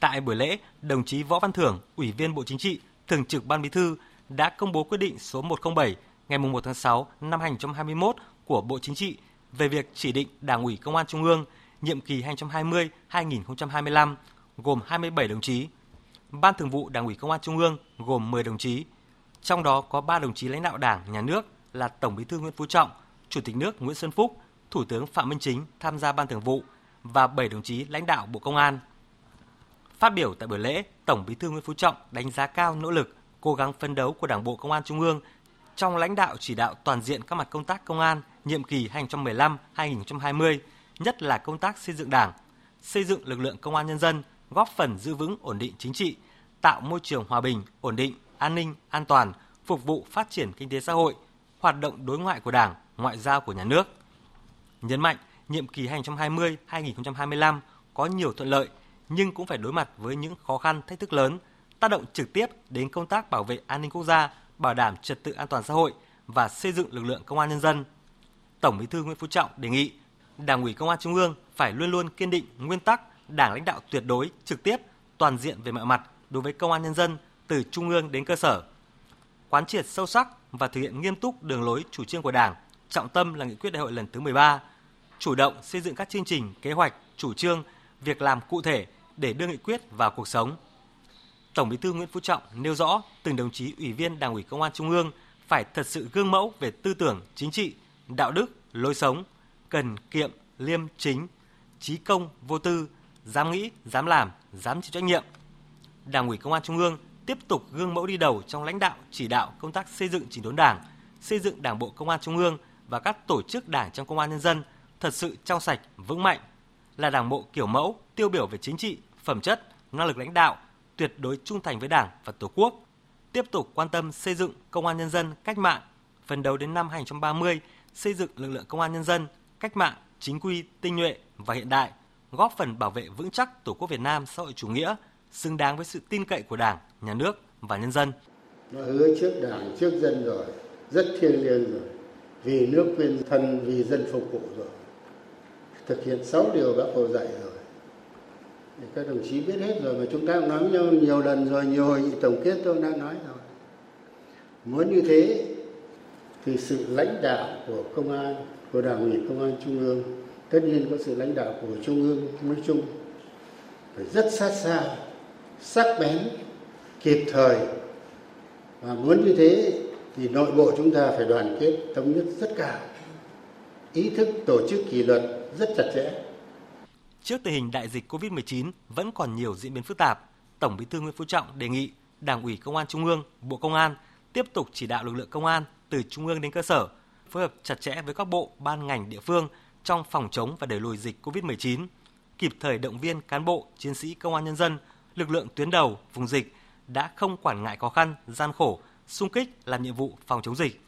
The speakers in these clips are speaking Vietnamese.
Tại buổi lễ, đồng chí Võ Văn Thưởng, Ủy viên Bộ Chính trị, Thường trực Ban Bí thư đã công bố quyết định số 107 ngày 1 tháng 6 năm 2021 của Bộ Chính trị về việc chỉ định Đảng ủy Công an Trung ương nhiệm kỳ 2020-2025 gồm 27 đồng chí. Ban Thường vụ Đảng ủy Công an Trung ương gồm 10 đồng chí, trong đó có 3 đồng chí lãnh đạo Đảng, Nhà nước là Tổng Bí thư Nguyễn Phú Trọng, Chủ tịch nước Nguyễn Xuân Phúc, Thủ tướng Phạm Minh Chính tham gia Ban Thường vụ và 7 đồng chí lãnh đạo Bộ Công an. Phát biểu tại buổi lễ, Tổng Bí thư Nguyễn Phú Trọng đánh giá cao nỗ lực, cố gắng phấn đấu của Đảng bộ Công an Trung ương trong lãnh đạo chỉ đạo toàn diện các mặt công tác công an nhiệm kỳ 2015-2020, nhất là công tác xây dựng Đảng, xây dựng lực lượng công an nhân dân, góp phần giữ vững ổn định chính trị, tạo môi trường hòa bình, ổn định, an ninh, an toàn, phục vụ phát triển kinh tế xã hội, hoạt động đối ngoại của Đảng, ngoại giao của nhà nước. Nhấn mạnh, nhiệm kỳ 2020-2025 có nhiều thuận lợi nhưng cũng phải đối mặt với những khó khăn, thách thức lớn, tác động trực tiếp đến công tác bảo vệ an ninh quốc gia, bảo đảm trật tự an toàn xã hội và xây dựng lực lượng công an nhân dân. Tổng Bí thư Nguyễn Phú Trọng đề nghị Đảng ủy Công an Trung ương phải luôn luôn kiên định nguyên tắc Đảng lãnh đạo tuyệt đối, trực tiếp, toàn diện về mọi mặt đối với công an nhân dân từ trung ương đến cơ sở. Quán triệt sâu sắc và thực hiện nghiêm túc đường lối chủ trương của Đảng, trọng tâm là nghị quyết đại hội lần thứ 13, chủ động xây dựng các chương trình, kế hoạch, chủ trương, việc làm cụ thể để đưa nghị quyết vào cuộc sống. Tổng Bí thư Nguyễn Phú Trọng nêu rõ từng đồng chí ủy viên Đảng ủy Công an Trung ương phải thật sự gương mẫu về tư tưởng, chính trị, đạo đức, lối sống, cần kiệm, liêm chính, trí công, vô tư, dám nghĩ, dám làm, dám chịu trách nhiệm. Đảng ủy Công an Trung ương tiếp tục gương mẫu đi đầu trong lãnh đạo, chỉ đạo công tác xây dựng chỉnh đốn Đảng, xây dựng Đảng bộ Công an Trung ương và các tổ chức Đảng trong Công an nhân dân thật sự trong sạch, vững mạnh, là Đảng bộ kiểu mẫu, tiêu biểu về chính trị, phẩm chất, năng lực lãnh đạo, tuyệt đối trung thành với Đảng và Tổ quốc, tiếp tục quan tâm xây dựng công an nhân dân cách mạng, phần đầu đến năm 2030 xây dựng lực lượng công an nhân dân cách mạng, chính quy, tinh nhuệ và hiện đại, góp phần bảo vệ vững chắc Tổ quốc Việt Nam xã hội chủ nghĩa, xứng đáng với sự tin cậy của Đảng, Nhà nước và nhân dân. Nó hứa trước Đảng, trước dân rồi, rất thiêng liêng rồi, vì nước quên thân, vì dân phục vụ rồi. Thực hiện sáu điều bác Hồ dạy rồi các đồng chí biết hết rồi, mà chúng ta cũng nói với nhau nhiều lần rồi, nhiều hội nghị tổng kết tôi đã nói rồi. Muốn như thế, thì sự lãnh đạo của công an, của đảng ủy công an trung ương, tất nhiên có sự lãnh đạo của trung ương nói chung, phải rất sát sao, sắc bén, kịp thời. Và muốn như thế, thì nội bộ chúng ta phải đoàn kết, thống nhất rất cao ý thức tổ chức kỷ luật rất chặt chẽ. Trước tình hình đại dịch COVID-19 vẫn còn nhiều diễn biến phức tạp, Tổng Bí thư Nguyễn Phú Trọng đề nghị Đảng ủy Công an Trung ương, Bộ Công an tiếp tục chỉ đạo lực lượng công an từ trung ương đến cơ sở, phối hợp chặt chẽ với các bộ, ban ngành địa phương trong phòng chống và đẩy lùi dịch COVID-19, kịp thời động viên cán bộ, chiến sĩ công an nhân dân, lực lượng tuyến đầu, vùng dịch đã không quản ngại khó khăn, gian khổ, sung kích làm nhiệm vụ phòng chống dịch.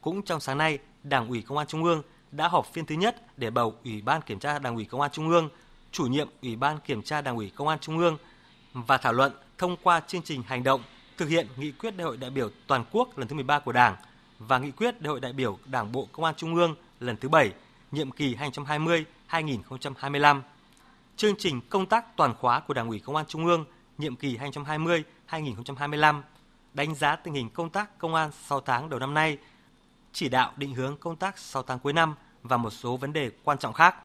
Cũng trong sáng nay, Đảng ủy Công an Trung ương đã họp phiên thứ nhất để bầu Ủy ban Kiểm tra Đảng ủy Công an Trung ương, chủ nhiệm Ủy ban Kiểm tra Đảng ủy Công an Trung ương và thảo luận thông qua chương trình hành động thực hiện nghị quyết đại hội đại biểu toàn quốc lần thứ 13 của Đảng và nghị quyết đại hội đại biểu Đảng bộ Công an Trung ương lần thứ 7, nhiệm kỳ 2020-2025. Chương trình công tác toàn khóa của Đảng ủy Công an Trung ương nhiệm kỳ 2020-2025 đánh giá tình hình công tác công an 6 tháng đầu năm nay, chỉ đạo định hướng công tác 6 tháng cuối năm và một số vấn đề quan trọng khác.